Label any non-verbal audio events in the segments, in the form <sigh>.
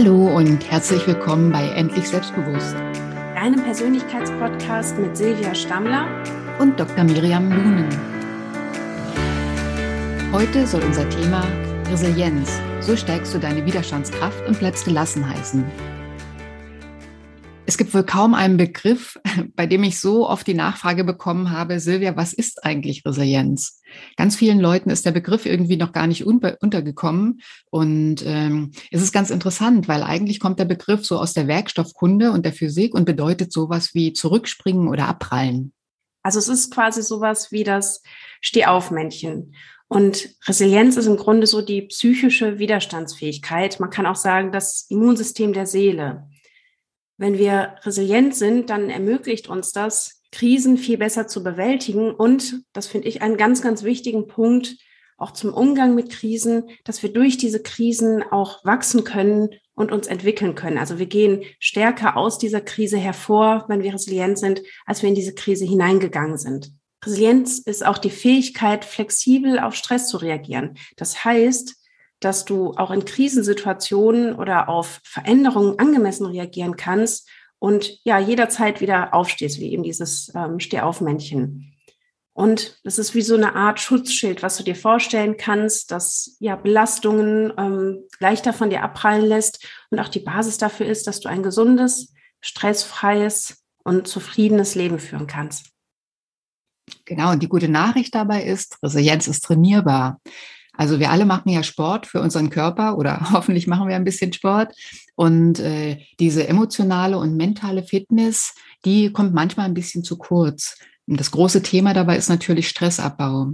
Hallo und herzlich willkommen bei Endlich Selbstbewusst. Deinem Persönlichkeitspodcast mit Silvia Stammler und Dr. Miriam Lunen. Heute soll unser Thema Resilienz. So steigst du deine Widerstandskraft und bleibst gelassen heißen. Es gibt wohl kaum einen Begriff, <laughs> bei dem ich so oft die Nachfrage bekommen habe, Silvia, was ist eigentlich Resilienz? Ganz vielen Leuten ist der Begriff irgendwie noch gar nicht untergekommen. Und ähm, es ist ganz interessant, weil eigentlich kommt der Begriff so aus der Werkstoffkunde und der Physik und bedeutet sowas wie zurückspringen oder abprallen. Also es ist quasi sowas wie das Stehaufmännchen. Und Resilienz ist im Grunde so die psychische Widerstandsfähigkeit. Man kann auch sagen, das Immunsystem der Seele. Wenn wir resilient sind, dann ermöglicht uns das, Krisen viel besser zu bewältigen. Und das finde ich einen ganz, ganz wichtigen Punkt, auch zum Umgang mit Krisen, dass wir durch diese Krisen auch wachsen können und uns entwickeln können. Also wir gehen stärker aus dieser Krise hervor, wenn wir resilient sind, als wir in diese Krise hineingegangen sind. Resilienz ist auch die Fähigkeit, flexibel auf Stress zu reagieren. Das heißt, dass du auch in Krisensituationen oder auf Veränderungen angemessen reagieren kannst und ja, jederzeit wieder aufstehst, wie eben dieses ähm, Stehaufmännchen. Und das ist wie so eine Art Schutzschild, was du dir vorstellen kannst, das ja Belastungen ähm, leichter von dir abprallen lässt und auch die Basis dafür ist, dass du ein gesundes, stressfreies und zufriedenes Leben führen kannst. Genau, und die gute Nachricht dabei ist, Resilienz ist trainierbar. Also wir alle machen ja Sport für unseren Körper oder <laughs> hoffentlich machen wir ein bisschen Sport. Und äh, diese emotionale und mentale Fitness, die kommt manchmal ein bisschen zu kurz. Und das große Thema dabei ist natürlich Stressabbau.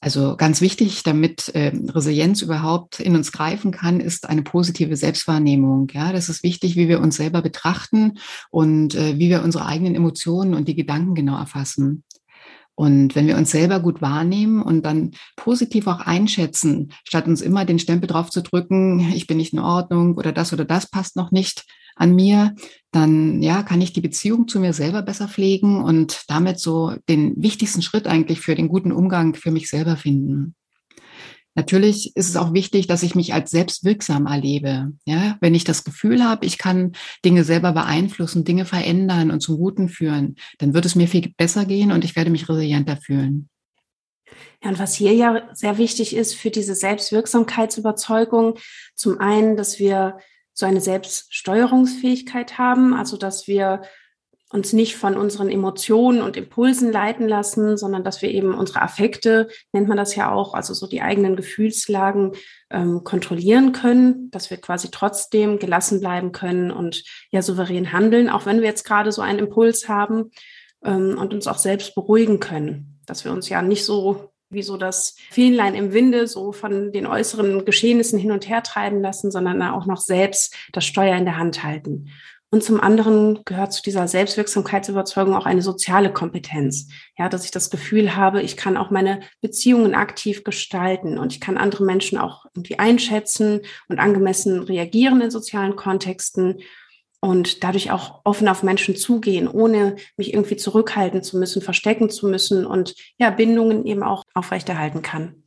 Also ganz wichtig, damit äh, Resilienz überhaupt in uns greifen kann, ist eine positive Selbstwahrnehmung. Ja, das ist wichtig, wie wir uns selber betrachten und äh, wie wir unsere eigenen Emotionen und die Gedanken genau erfassen. Und wenn wir uns selber gut wahrnehmen und dann positiv auch einschätzen, statt uns immer den Stempel drauf zu drücken, ich bin nicht in Ordnung oder das oder das passt noch nicht an mir, dann ja, kann ich die Beziehung zu mir selber besser pflegen und damit so den wichtigsten Schritt eigentlich für den guten Umgang für mich selber finden. Natürlich ist es auch wichtig, dass ich mich als selbstwirksam erlebe. Ja, wenn ich das Gefühl habe, ich kann Dinge selber beeinflussen, Dinge verändern und zum Guten führen, dann wird es mir viel besser gehen und ich werde mich resilienter fühlen. Ja, und was hier ja sehr wichtig ist für diese Selbstwirksamkeitsüberzeugung, zum einen, dass wir so eine Selbststeuerungsfähigkeit haben, also dass wir uns nicht von unseren Emotionen und Impulsen leiten lassen, sondern dass wir eben unsere Affekte, nennt man das ja auch, also so die eigenen Gefühlslagen ähm, kontrollieren können, dass wir quasi trotzdem gelassen bleiben können und ja souverän handeln, auch wenn wir jetzt gerade so einen Impuls haben ähm, und uns auch selbst beruhigen können, dass wir uns ja nicht so wie so das Fähnlein im Winde so von den äußeren Geschehnissen hin und her treiben lassen, sondern auch noch selbst das Steuer in der Hand halten. Und zum anderen gehört zu dieser Selbstwirksamkeitsüberzeugung auch eine soziale Kompetenz. Ja, dass ich das Gefühl habe, ich kann auch meine Beziehungen aktiv gestalten und ich kann andere Menschen auch irgendwie einschätzen und angemessen reagieren in sozialen Kontexten und dadurch auch offen auf Menschen zugehen, ohne mich irgendwie zurückhalten zu müssen, verstecken zu müssen und ja, Bindungen eben auch aufrechterhalten kann.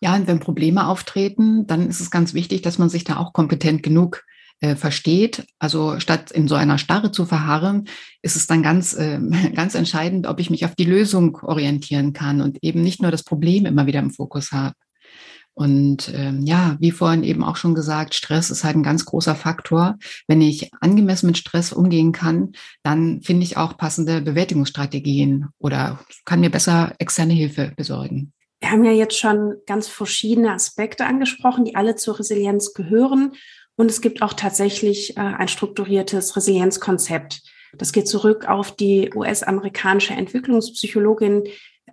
Ja, und wenn Probleme auftreten, dann ist es ganz wichtig, dass man sich da auch kompetent genug äh, versteht. Also statt in so einer Starre zu verharren, ist es dann ganz, äh, <laughs> ganz entscheidend, ob ich mich auf die Lösung orientieren kann und eben nicht nur das Problem immer wieder im Fokus habe. Und ähm, ja, wie vorhin eben auch schon gesagt, Stress ist halt ein ganz großer Faktor. Wenn ich angemessen mit Stress umgehen kann, dann finde ich auch passende Bewältigungsstrategien oder kann mir besser externe Hilfe besorgen. Wir haben ja jetzt schon ganz verschiedene Aspekte angesprochen, die alle zur Resilienz gehören. Und es gibt auch tatsächlich äh, ein strukturiertes Resilienzkonzept. Das geht zurück auf die US-amerikanische Entwicklungspsychologin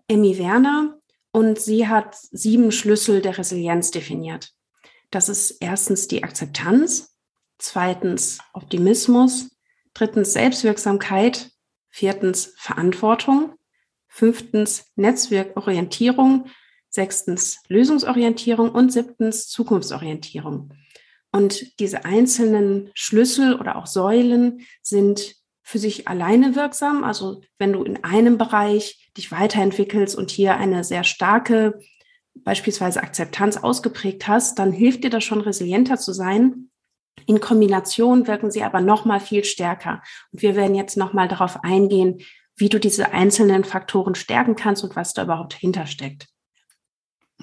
Emmy Werner und sie hat sieben Schlüssel der Resilienz definiert. Das ist erstens die Akzeptanz, zweitens Optimismus, drittens Selbstwirksamkeit, viertens Verantwortung, fünftens Netzwerkorientierung, sechstens Lösungsorientierung und siebtens Zukunftsorientierung. Und diese einzelnen Schlüssel oder auch Säulen sind für sich alleine wirksam. Also wenn du in einem Bereich dich weiterentwickelst und hier eine sehr starke beispielsweise Akzeptanz ausgeprägt hast, dann hilft dir das schon resilienter zu sein. In Kombination wirken sie aber noch mal viel stärker. Und wir werden jetzt noch mal darauf eingehen, wie du diese einzelnen Faktoren stärken kannst und was da überhaupt hintersteckt.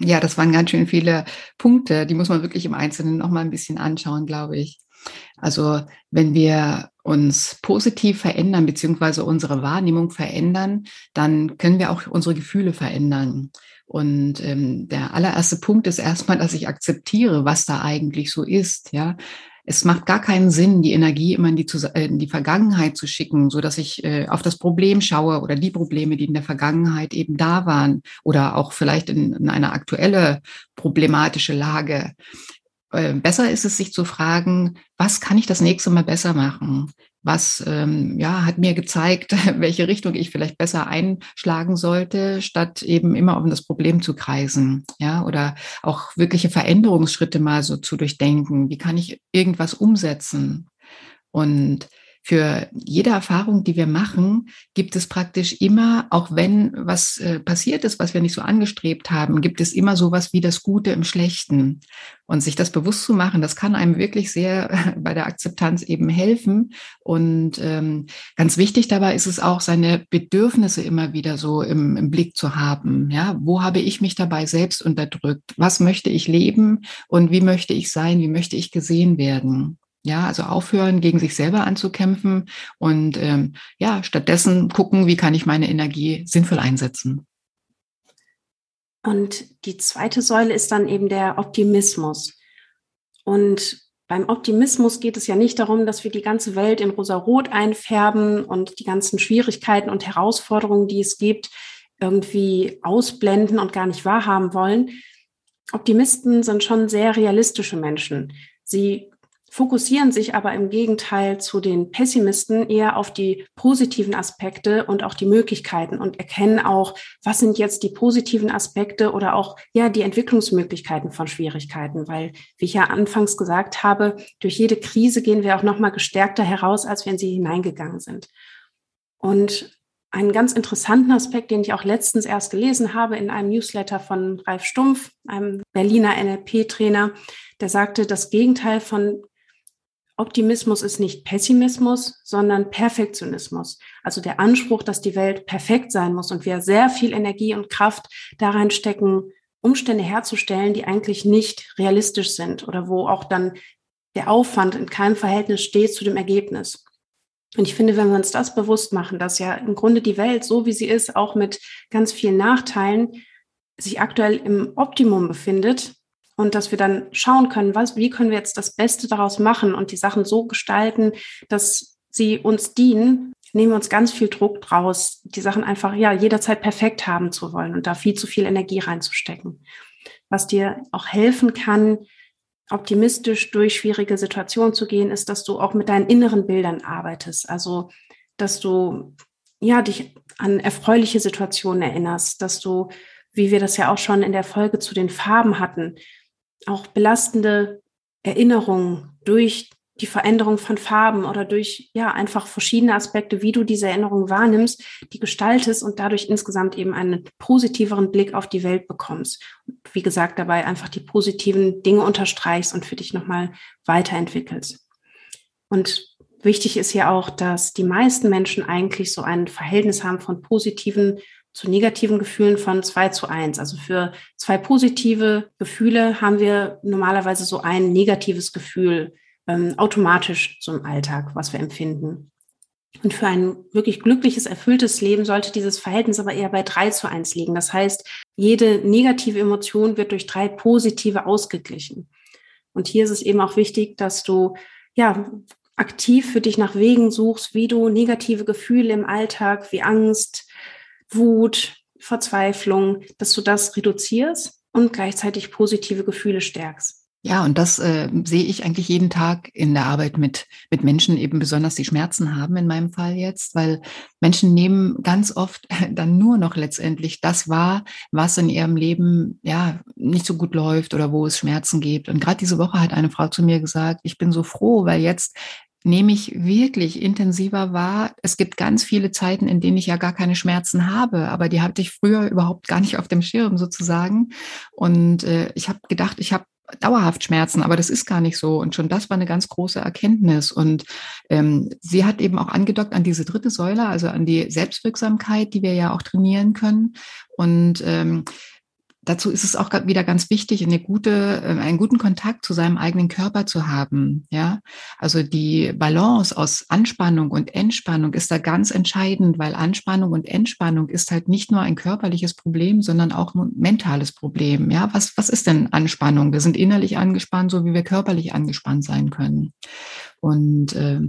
Ja, das waren ganz schön viele Punkte. Die muss man wirklich im Einzelnen noch mal ein bisschen anschauen, glaube ich. Also wenn wir uns positiv verändern, beziehungsweise unsere Wahrnehmung verändern, dann können wir auch unsere Gefühle verändern. Und ähm, der allererste Punkt ist erstmal, dass ich akzeptiere, was da eigentlich so ist. Ja, es macht gar keinen Sinn, die Energie immer in die, äh, in die Vergangenheit zu schicken, so dass ich äh, auf das Problem schaue oder die Probleme, die in der Vergangenheit eben da waren oder auch vielleicht in, in eine aktuelle problematische Lage. Äh, besser ist es, sich zu fragen, was kann ich das nächste Mal besser machen? Was ähm, ja, hat mir gezeigt, <laughs> welche Richtung ich vielleicht besser einschlagen sollte, statt eben immer um das Problem zu kreisen. Ja, oder auch wirkliche Veränderungsschritte mal so zu durchdenken. Wie kann ich irgendwas umsetzen? Und für jede Erfahrung, die wir machen, gibt es praktisch immer, auch wenn was äh, passiert ist, was wir nicht so angestrebt haben, gibt es immer sowas wie das Gute im Schlechten. Und sich das bewusst zu machen, das kann einem wirklich sehr <laughs> bei der Akzeptanz eben helfen. Und ähm, ganz wichtig dabei ist es auch, seine Bedürfnisse immer wieder so im, im Blick zu haben. Ja, wo habe ich mich dabei selbst unterdrückt? Was möchte ich leben und wie möchte ich sein? Wie möchte ich gesehen werden? Ja, also aufhören, gegen sich selber anzukämpfen und ähm, ja, stattdessen gucken, wie kann ich meine Energie sinnvoll einsetzen. Und die zweite Säule ist dann eben der Optimismus. Und beim Optimismus geht es ja nicht darum, dass wir die ganze Welt in rosa-rot einfärben und die ganzen Schwierigkeiten und Herausforderungen, die es gibt, irgendwie ausblenden und gar nicht wahrhaben wollen. Optimisten sind schon sehr realistische Menschen. Sie fokussieren sich aber im Gegenteil zu den Pessimisten eher auf die positiven Aspekte und auch die Möglichkeiten und erkennen auch, was sind jetzt die positiven Aspekte oder auch ja die Entwicklungsmöglichkeiten von Schwierigkeiten, weil wie ich ja anfangs gesagt habe, durch jede Krise gehen wir auch noch mal gestärkter heraus, als wenn sie hineingegangen sind. Und einen ganz interessanten Aspekt, den ich auch letztens erst gelesen habe in einem Newsletter von Ralf Stumpf, einem Berliner NLP-Trainer, der sagte, das Gegenteil von Optimismus ist nicht Pessimismus, sondern Perfektionismus. Also der Anspruch, dass die Welt perfekt sein muss und wir sehr viel Energie und Kraft da reinstecken, Umstände herzustellen, die eigentlich nicht realistisch sind oder wo auch dann der Aufwand in keinem Verhältnis steht zu dem Ergebnis. Und ich finde, wenn wir uns das bewusst machen, dass ja im Grunde die Welt, so wie sie ist, auch mit ganz vielen Nachteilen, sich aktuell im Optimum befindet, und dass wir dann schauen können, was, wie können wir jetzt das Beste daraus machen und die Sachen so gestalten, dass sie uns dienen, nehmen wir uns ganz viel Druck draus, die Sachen einfach ja jederzeit perfekt haben zu wollen und da viel zu viel Energie reinzustecken. Was dir auch helfen kann, optimistisch durch schwierige Situationen zu gehen, ist, dass du auch mit deinen inneren Bildern arbeitest. Also, dass du ja dich an erfreuliche Situationen erinnerst, dass du, wie wir das ja auch schon in der Folge zu den Farben hatten, auch belastende Erinnerungen durch die Veränderung von Farben oder durch ja einfach verschiedene Aspekte, wie du diese Erinnerung wahrnimmst, die gestaltest und dadurch insgesamt eben einen positiveren Blick auf die Welt bekommst. wie gesagt, dabei einfach die positiven Dinge unterstreichst und für dich nochmal weiterentwickelst. Und wichtig ist ja auch, dass die meisten Menschen eigentlich so ein Verhältnis haben von positiven zu negativen Gefühlen von zwei zu eins. Also für zwei positive Gefühle haben wir normalerweise so ein negatives Gefühl ähm, automatisch zum Alltag, was wir empfinden. Und für ein wirklich glückliches, erfülltes Leben sollte dieses Verhältnis aber eher bei drei zu eins liegen. Das heißt, jede negative Emotion wird durch drei positive ausgeglichen. Und hier ist es eben auch wichtig, dass du ja aktiv für dich nach Wegen suchst, wie du negative Gefühle im Alltag wie Angst, Wut, Verzweiflung, dass du das reduzierst und gleichzeitig positive Gefühle stärkst. Ja, und das äh, sehe ich eigentlich jeden Tag in der Arbeit mit, mit Menschen, eben besonders die Schmerzen haben, in meinem Fall jetzt, weil Menschen nehmen ganz oft <laughs> dann nur noch letztendlich das wahr, was in ihrem Leben ja nicht so gut läuft oder wo es Schmerzen gibt. Und gerade diese Woche hat eine Frau zu mir gesagt, ich bin so froh, weil jetzt nehme ich wirklich intensiver wahr. Es gibt ganz viele Zeiten, in denen ich ja gar keine Schmerzen habe, aber die hatte ich früher überhaupt gar nicht auf dem Schirm sozusagen. Und äh, ich habe gedacht, ich habe dauerhaft Schmerzen, aber das ist gar nicht so. Und schon das war eine ganz große Erkenntnis. Und ähm, sie hat eben auch angedockt an diese dritte Säule, also an die Selbstwirksamkeit, die wir ja auch trainieren können. Und ähm, dazu ist es auch wieder ganz wichtig, eine gute, ähm, einen guten Kontakt zu seinem eigenen Körper zu haben. Ja, also die Balance aus Anspannung und Entspannung ist da ganz entscheidend, weil Anspannung und Entspannung ist halt nicht nur ein körperliches Problem, sondern auch ein mentales Problem. Ja, was, was ist denn Anspannung? Wir sind innerlich angespannt, so wie wir körperlich angespannt sein können. Und äh,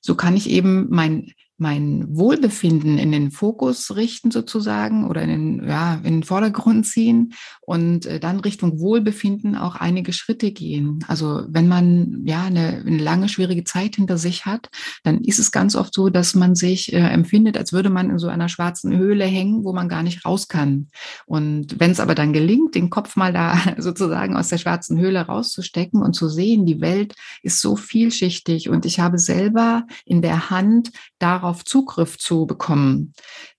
so kann ich eben mein mein Wohlbefinden in den Fokus richten sozusagen oder in den, ja, in den Vordergrund ziehen und äh, dann Richtung Wohlbefinden auch einige Schritte gehen. Also wenn man ja eine, eine lange schwierige Zeit hinter sich hat, dann ist es ganz oft so, dass man sich äh, empfindet, als würde man in so einer schwarzen Höhle hängen, wo man gar nicht raus kann. Und wenn es aber dann gelingt, den Kopf mal da <laughs> sozusagen aus der schwarzen Höhle rauszustecken und zu sehen, die Welt ist so vielschichtig und ich habe selber in der Hand darauf darauf Zugriff zu bekommen,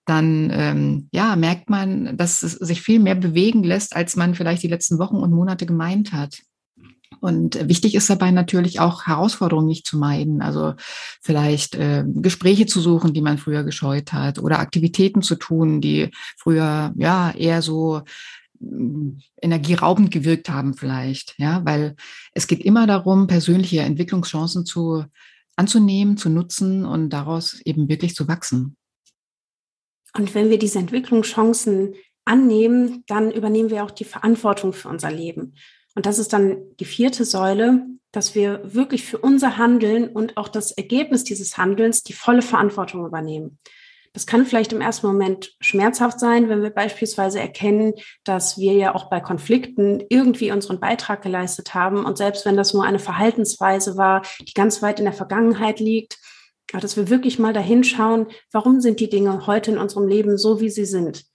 dann ähm, ja, merkt man, dass es sich viel mehr bewegen lässt, als man vielleicht die letzten Wochen und Monate gemeint hat. Und wichtig ist dabei natürlich auch Herausforderungen nicht zu meiden. Also vielleicht äh, Gespräche zu suchen, die man früher gescheut hat oder Aktivitäten zu tun, die früher ja eher so mm, energieraubend gewirkt haben vielleicht, ja, weil es geht immer darum, persönliche Entwicklungschancen zu anzunehmen, zu nutzen und daraus eben wirklich zu wachsen. Und wenn wir diese Entwicklungschancen annehmen, dann übernehmen wir auch die Verantwortung für unser Leben. Und das ist dann die vierte Säule, dass wir wirklich für unser Handeln und auch das Ergebnis dieses Handelns die volle Verantwortung übernehmen. Das kann vielleicht im ersten Moment schmerzhaft sein, wenn wir beispielsweise erkennen, dass wir ja auch bei Konflikten irgendwie unseren Beitrag geleistet haben. Und selbst wenn das nur eine Verhaltensweise war, die ganz weit in der Vergangenheit liegt, dass wir wirklich mal dahin schauen, warum sind die Dinge heute in unserem Leben so, wie sie sind?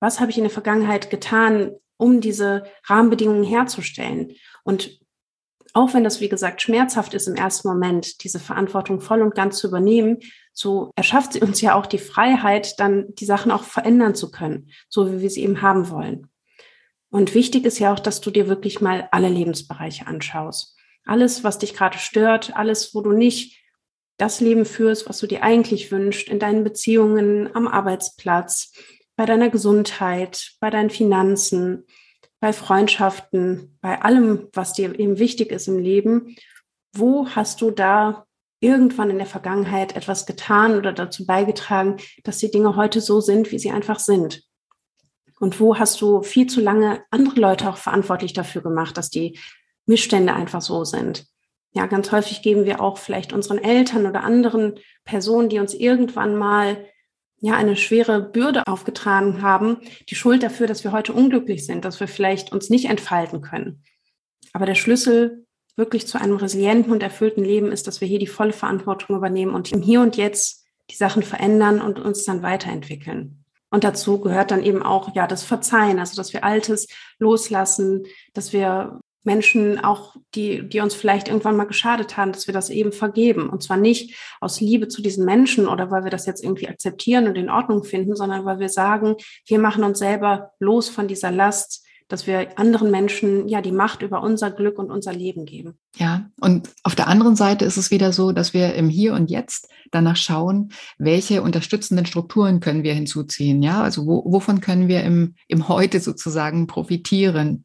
Was habe ich in der Vergangenheit getan, um diese Rahmenbedingungen herzustellen? Und auch wenn das, wie gesagt, schmerzhaft ist im ersten Moment, diese Verantwortung voll und ganz zu übernehmen, so erschafft sie uns ja auch die Freiheit, dann die Sachen auch verändern zu können, so wie wir sie eben haben wollen. Und wichtig ist ja auch, dass du dir wirklich mal alle Lebensbereiche anschaust. Alles, was dich gerade stört, alles, wo du nicht das Leben führst, was du dir eigentlich wünschst, in deinen Beziehungen, am Arbeitsplatz, bei deiner Gesundheit, bei deinen Finanzen, bei Freundschaften, bei allem, was dir eben wichtig ist im Leben. Wo hast du da irgendwann in der Vergangenheit etwas getan oder dazu beigetragen, dass die Dinge heute so sind, wie sie einfach sind? Und wo hast du viel zu lange andere Leute auch verantwortlich dafür gemacht, dass die Missstände einfach so sind? Ja, ganz häufig geben wir auch vielleicht unseren Eltern oder anderen Personen, die uns irgendwann mal ja eine schwere Bürde aufgetragen haben, die Schuld dafür, dass wir heute unglücklich sind, dass wir vielleicht uns nicht entfalten können. Aber der Schlüssel wirklich zu einem resilienten und erfüllten Leben ist, dass wir hier die volle Verantwortung übernehmen und im Hier und Jetzt die Sachen verändern und uns dann weiterentwickeln. Und dazu gehört dann eben auch ja das Verzeihen, also dass wir Altes loslassen, dass wir Menschen auch, die, die uns vielleicht irgendwann mal geschadet haben, dass wir das eben vergeben. Und zwar nicht aus Liebe zu diesen Menschen oder weil wir das jetzt irgendwie akzeptieren und in Ordnung finden, sondern weil wir sagen, wir machen uns selber los von dieser Last, dass wir anderen Menschen ja die Macht über unser Glück und unser Leben geben. Ja, und auf der anderen Seite ist es wieder so, dass wir im Hier und Jetzt danach schauen, welche unterstützenden Strukturen können wir hinzuziehen. Ja, also wo, wovon können wir im, im Heute sozusagen profitieren?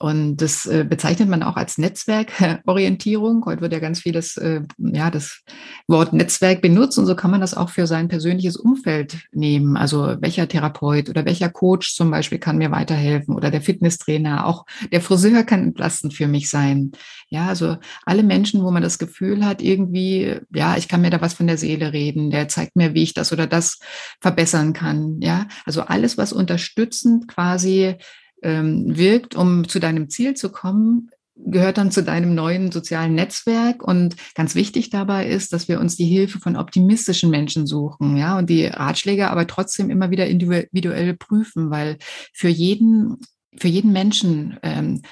Und das äh, bezeichnet man auch als Netzwerkorientierung. Heute wird ja ganz vieles, äh, ja, das Wort Netzwerk benutzt und so kann man das auch für sein persönliches Umfeld nehmen. Also welcher Therapeut oder welcher Coach zum Beispiel kann mir weiterhelfen oder der Fitnesstrainer, auch der Friseur kann entlastend für mich sein. Ja, also alle Menschen, wo man das Gefühl hat, irgendwie, ja, ich kann mir da was von der Seele reden, der zeigt mir, wie ich das oder das verbessern kann. Ja, also alles, was unterstützend quasi ähm, wirkt, um zu deinem Ziel zu kommen, gehört dann zu deinem neuen sozialen Netzwerk. Und ganz wichtig dabei ist, dass wir uns die Hilfe von optimistischen Menschen suchen, ja, und die Ratschläge aber trotzdem immer wieder individuell prüfen, weil für jeden, für jeden Menschen ähm,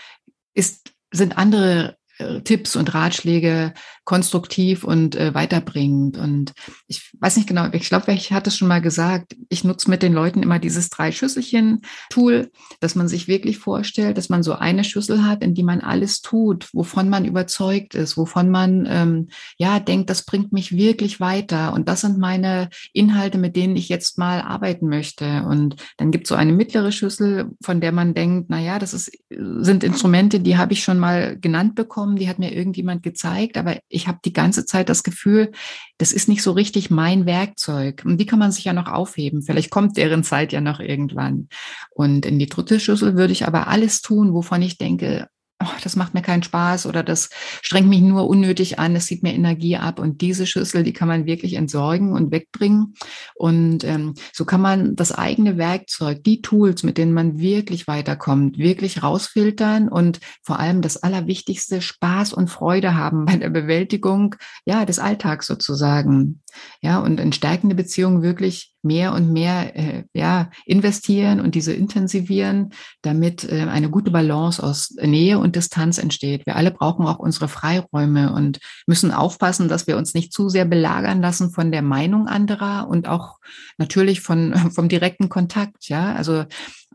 ist, sind andere äh, Tipps und Ratschläge konstruktiv und äh, weiterbringend. Und ich weiß nicht genau, ich glaube, ich hatte es schon mal gesagt, ich nutze mit den Leuten immer dieses drei Schüsselchen-Tool, dass man sich wirklich vorstellt, dass man so eine Schüssel hat, in die man alles tut, wovon man überzeugt ist, wovon man ähm, ja denkt, das bringt mich wirklich weiter. Und das sind meine Inhalte, mit denen ich jetzt mal arbeiten möchte. Und dann gibt es so eine mittlere Schüssel, von der man denkt, na ja, das ist, sind Instrumente, die habe ich schon mal genannt bekommen, die hat mir irgendjemand gezeigt, aber ich habe die ganze Zeit das Gefühl, das ist nicht so richtig mein Werkzeug. Und die kann man sich ja noch aufheben. Vielleicht kommt deren Zeit ja noch irgendwann. Und in die dritte Schüssel würde ich aber alles tun, wovon ich denke, oh, das macht mir keinen Spaß oder das strengt mich nur unnötig an, es zieht mir Energie ab. Und diese Schüssel, die kann man wirklich entsorgen und wegbringen. Und ähm, so kann man das eigene Werkzeug, die Tools, mit denen man wirklich weiterkommt, wirklich rausfiltern und vor allem das Allerwichtigste, Spaß und Freude haben bei der Bewältigung ja, des Alltags sozusagen. Ja, und in stärkende Beziehungen wirklich mehr und mehr äh, ja, investieren und diese intensivieren, damit äh, eine gute Balance aus Nähe und Distanz entsteht. Wir alle brauchen auch unsere Freiräume und müssen aufpassen, dass wir uns nicht zu sehr belagern lassen von der Meinung anderer und auch natürlich von, <laughs> vom direkten Kontakt. Ja, also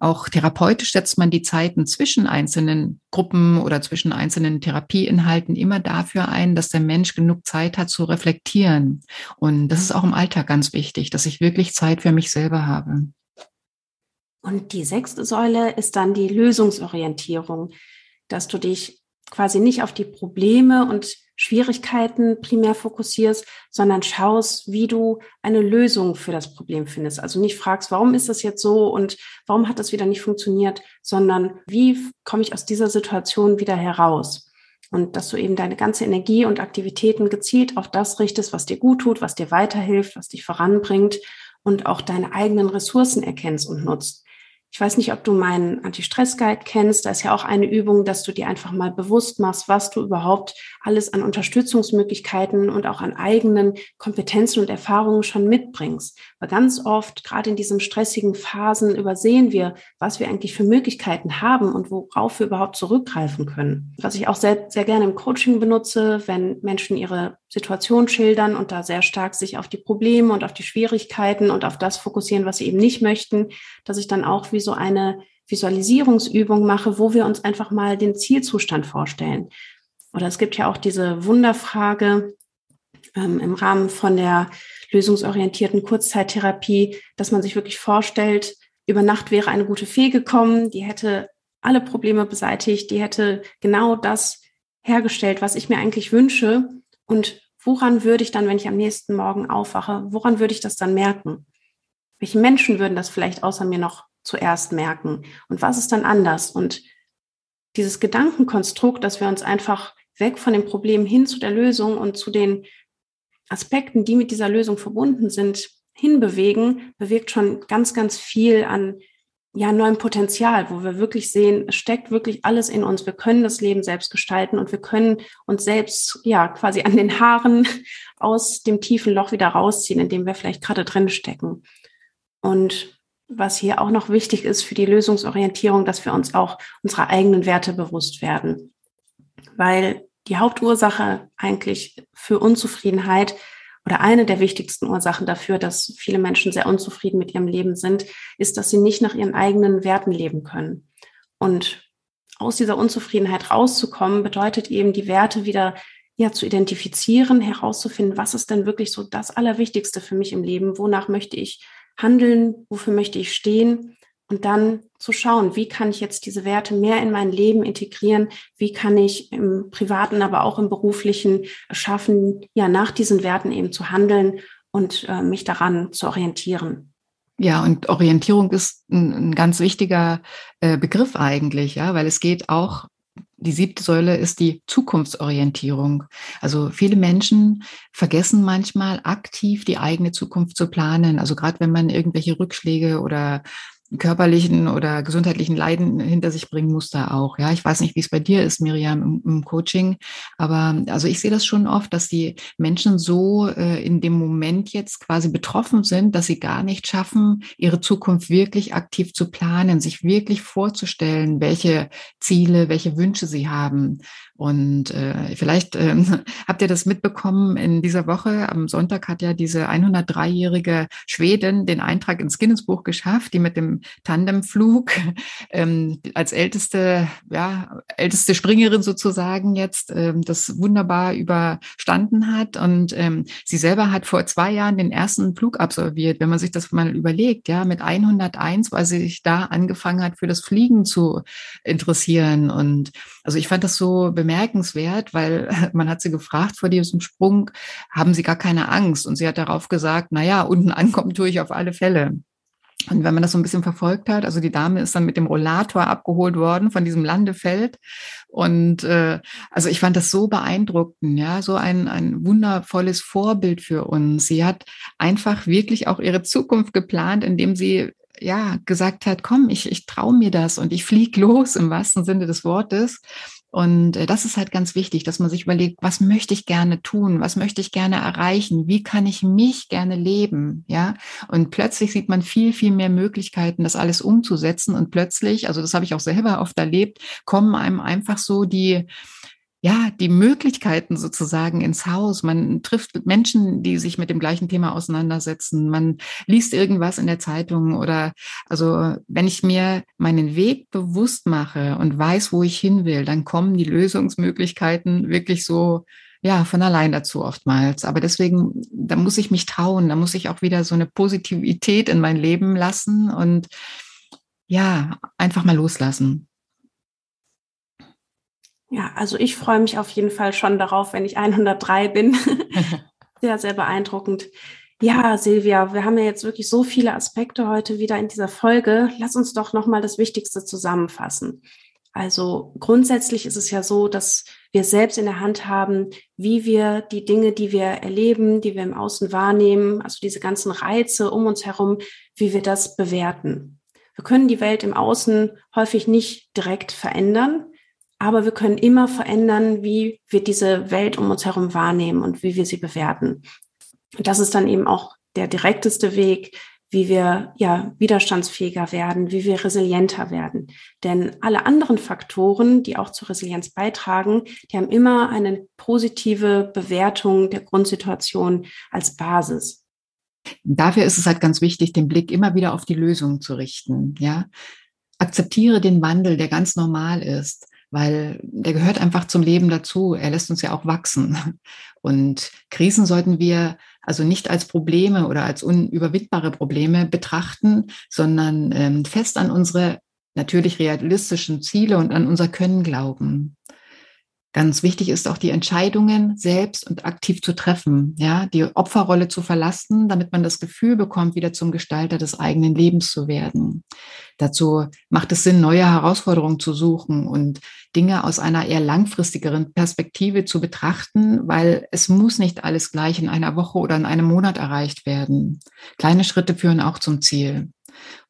auch therapeutisch setzt man die Zeiten zwischen einzelnen Gruppen oder zwischen einzelnen Therapieinhalten immer dafür ein, dass der Mensch genug Zeit hat zu reflektieren. Und das ist auch im Alltag ganz wichtig, dass ich wirklich Zeit für mich selber habe. Und die sechste Säule ist dann die Lösungsorientierung, dass du dich quasi nicht auf die Probleme und Schwierigkeiten primär fokussierst, sondern schaust, wie du eine Lösung für das Problem findest. Also nicht fragst, warum ist das jetzt so und warum hat das wieder nicht funktioniert, sondern wie komme ich aus dieser Situation wieder heraus? Und dass du eben deine ganze Energie und Aktivitäten gezielt auf das richtest, was dir gut tut, was dir weiterhilft, was dich voranbringt und auch deine eigenen Ressourcen erkennst und nutzt. Ich weiß nicht, ob du meinen Anti-Stress-Guide kennst. Da ist ja auch eine Übung, dass du dir einfach mal bewusst machst, was du überhaupt alles an Unterstützungsmöglichkeiten und auch an eigenen Kompetenzen und Erfahrungen schon mitbringst. Weil ganz oft, gerade in diesen stressigen Phasen, übersehen wir, was wir eigentlich für Möglichkeiten haben und worauf wir überhaupt zurückgreifen können. Was ich auch sehr, sehr gerne im Coaching benutze, wenn Menschen ihre Situation schildern und da sehr stark sich auf die Probleme und auf die Schwierigkeiten und auf das fokussieren, was sie eben nicht möchten, dass ich dann auch wie so eine Visualisierungsübung mache, wo wir uns einfach mal den Zielzustand vorstellen. Oder es gibt ja auch diese Wunderfrage ähm, im Rahmen von der lösungsorientierten Kurzzeittherapie, dass man sich wirklich vorstellt, über Nacht wäre eine gute Fee gekommen, die hätte alle Probleme beseitigt, die hätte genau das hergestellt, was ich mir eigentlich wünsche. Und woran würde ich dann, wenn ich am nächsten Morgen aufwache, woran würde ich das dann merken? Welche Menschen würden das vielleicht außer mir noch zuerst merken? Und was ist dann anders? Und dieses Gedankenkonstrukt, dass wir uns einfach weg von dem Problem hin zu der Lösung und zu den Aspekten, die mit dieser Lösung verbunden sind, hinbewegen, bewirkt schon ganz, ganz viel an ja, neuem Potenzial, wo wir wirklich sehen, es steckt wirklich alles in uns. Wir können das Leben selbst gestalten und wir können uns selbst ja quasi an den Haaren <laughs> aus dem tiefen Loch wieder rausziehen, in dem wir vielleicht gerade drin stecken. Und was hier auch noch wichtig ist für die Lösungsorientierung, dass wir uns auch unserer eigenen Werte bewusst werden. Weil die Hauptursache eigentlich für Unzufriedenheit oder eine der wichtigsten Ursachen dafür, dass viele Menschen sehr unzufrieden mit ihrem Leben sind, ist, dass sie nicht nach ihren eigenen Werten leben können. Und aus dieser Unzufriedenheit rauszukommen, bedeutet eben, die Werte wieder ja, zu identifizieren, herauszufinden, was ist denn wirklich so das Allerwichtigste für mich im Leben, wonach möchte ich handeln, wofür möchte ich stehen und dann zu schauen, wie kann ich jetzt diese Werte mehr in mein Leben integrieren, wie kann ich im privaten, aber auch im beruflichen schaffen, ja, nach diesen Werten eben zu handeln und äh, mich daran zu orientieren. Ja, und Orientierung ist ein, ein ganz wichtiger äh, Begriff eigentlich, ja, weil es geht auch die siebte Säule ist die Zukunftsorientierung. Also viele Menschen vergessen manchmal aktiv die eigene Zukunft zu planen. Also gerade wenn man irgendwelche Rückschläge oder körperlichen oder gesundheitlichen Leiden hinter sich bringen muss da auch. Ja, ich weiß nicht, wie es bei dir ist, Miriam, im, im Coaching, aber also ich sehe das schon oft, dass die Menschen so äh, in dem Moment jetzt quasi betroffen sind, dass sie gar nicht schaffen, ihre Zukunft wirklich aktiv zu planen, sich wirklich vorzustellen, welche Ziele, welche Wünsche sie haben. Und äh, vielleicht ähm, <laughs> habt ihr das mitbekommen in dieser Woche. Am Sonntag hat ja diese 103-jährige Schwedin den Eintrag ins Guinness-Buch geschafft, die mit dem Tandemflug ähm, als älteste, ja, älteste Springerin sozusagen jetzt ähm, das wunderbar überstanden hat. Und ähm, sie selber hat vor zwei Jahren den ersten Flug absolviert. Wenn man sich das mal überlegt, ja, mit 101, weil sie sich da angefangen hat, für das Fliegen zu interessieren. Und also ich fand das so bemerkenswert weil <laughs> man hat sie gefragt vor diesem Sprung, haben sie gar keine Angst? Und sie hat darauf gesagt, na ja, unten ankommen tue ich auf alle Fälle. Und wenn man das so ein bisschen verfolgt hat, also die Dame ist dann mit dem Rollator abgeholt worden von diesem Landefeld. Und äh, also ich fand das so beeindruckend, ja, so ein, ein wundervolles Vorbild für uns. Sie hat einfach wirklich auch ihre Zukunft geplant, indem sie ja gesagt hat, komm, ich, ich traue mir das und ich flieg <laughs> los im wahrsten Sinne des Wortes. Und äh, das ist halt ganz wichtig, dass man sich überlegt, was möchte ich gerne tun? Was möchte ich gerne erreichen? Wie kann ich mich gerne leben? Ja. Und plötzlich sieht man viel, viel mehr Möglichkeiten, das alles umzusetzen. Und plötzlich, also das habe ich auch selber oft erlebt, kommen einem einfach so die, ja, die Möglichkeiten sozusagen ins Haus. Man trifft Menschen, die sich mit dem gleichen Thema auseinandersetzen. Man liest irgendwas in der Zeitung oder, also, wenn ich mir meinen Weg bewusst mache und weiß, wo ich hin will, dann kommen die Lösungsmöglichkeiten wirklich so, ja, von allein dazu oftmals. Aber deswegen, da muss ich mich trauen, da muss ich auch wieder so eine Positivität in mein Leben lassen und ja, einfach mal loslassen. Ja, also ich freue mich auf jeden Fall schon darauf, wenn ich 103 bin. <laughs> sehr, sehr beeindruckend. Ja, Silvia, wir haben ja jetzt wirklich so viele Aspekte heute wieder in dieser Folge. Lass uns doch nochmal das Wichtigste zusammenfassen. Also grundsätzlich ist es ja so, dass wir selbst in der Hand haben, wie wir die Dinge, die wir erleben, die wir im Außen wahrnehmen, also diese ganzen Reize um uns herum, wie wir das bewerten. Wir können die Welt im Außen häufig nicht direkt verändern, aber wir können immer verändern, wie wir diese Welt um uns herum wahrnehmen und wie wir sie bewerten. Und das ist dann eben auch der direkteste Weg, wie wir ja widerstandsfähiger werden, wie wir resilienter werden. Denn alle anderen Faktoren, die auch zur Resilienz beitragen, die haben immer eine positive Bewertung der Grundsituation als Basis. Dafür ist es halt ganz wichtig, den Blick immer wieder auf die Lösung zu richten. Ja, akzeptiere den Wandel, der ganz normal ist weil der gehört einfach zum Leben dazu. Er lässt uns ja auch wachsen. Und Krisen sollten wir also nicht als Probleme oder als unüberwindbare Probleme betrachten, sondern ähm, fest an unsere natürlich realistischen Ziele und an unser Können glauben. Ganz wichtig ist auch die Entscheidungen selbst und aktiv zu treffen, ja, die Opferrolle zu verlassen, damit man das Gefühl bekommt, wieder zum Gestalter des eigenen Lebens zu werden. Dazu macht es Sinn, neue Herausforderungen zu suchen und Dinge aus einer eher langfristigeren Perspektive zu betrachten, weil es muss nicht alles gleich in einer Woche oder in einem Monat erreicht werden. Kleine Schritte führen auch zum Ziel.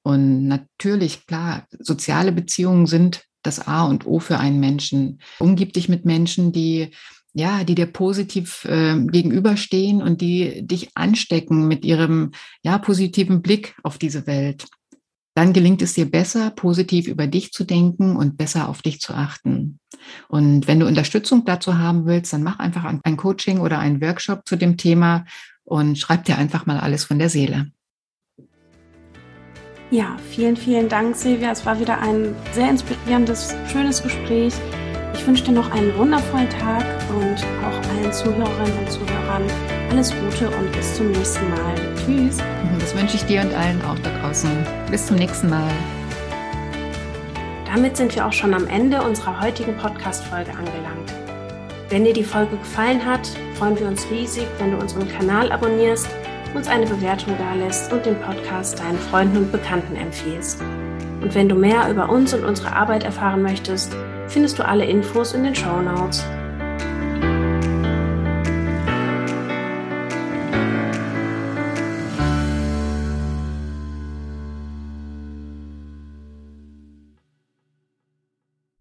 Und natürlich, klar, soziale Beziehungen sind das A und O für einen Menschen. Umgib dich mit Menschen, die ja, die dir positiv äh, gegenüberstehen und die dich anstecken mit ihrem ja positiven Blick auf diese Welt. Dann gelingt es dir besser, positiv über dich zu denken und besser auf dich zu achten. Und wenn du Unterstützung dazu haben willst, dann mach einfach ein Coaching oder einen Workshop zu dem Thema und schreib dir einfach mal alles von der Seele. Ja, vielen, vielen Dank, Silvia. Es war wieder ein sehr inspirierendes, schönes Gespräch. Ich wünsche dir noch einen wundervollen Tag und auch allen Zuhörerinnen und Zuhörern alles Gute und bis zum nächsten Mal. Tschüss. Das wünsche ich dir und allen auch da draußen. Bis zum nächsten Mal. Damit sind wir auch schon am Ende unserer heutigen Podcast-Folge angelangt. Wenn dir die Folge gefallen hat, freuen wir uns riesig, wenn du unseren Kanal abonnierst uns eine Bewertung dalässt und den Podcast deinen Freunden und Bekannten empfiehlst. Und wenn du mehr über uns und unsere Arbeit erfahren möchtest, findest du alle Infos in den Show Notes.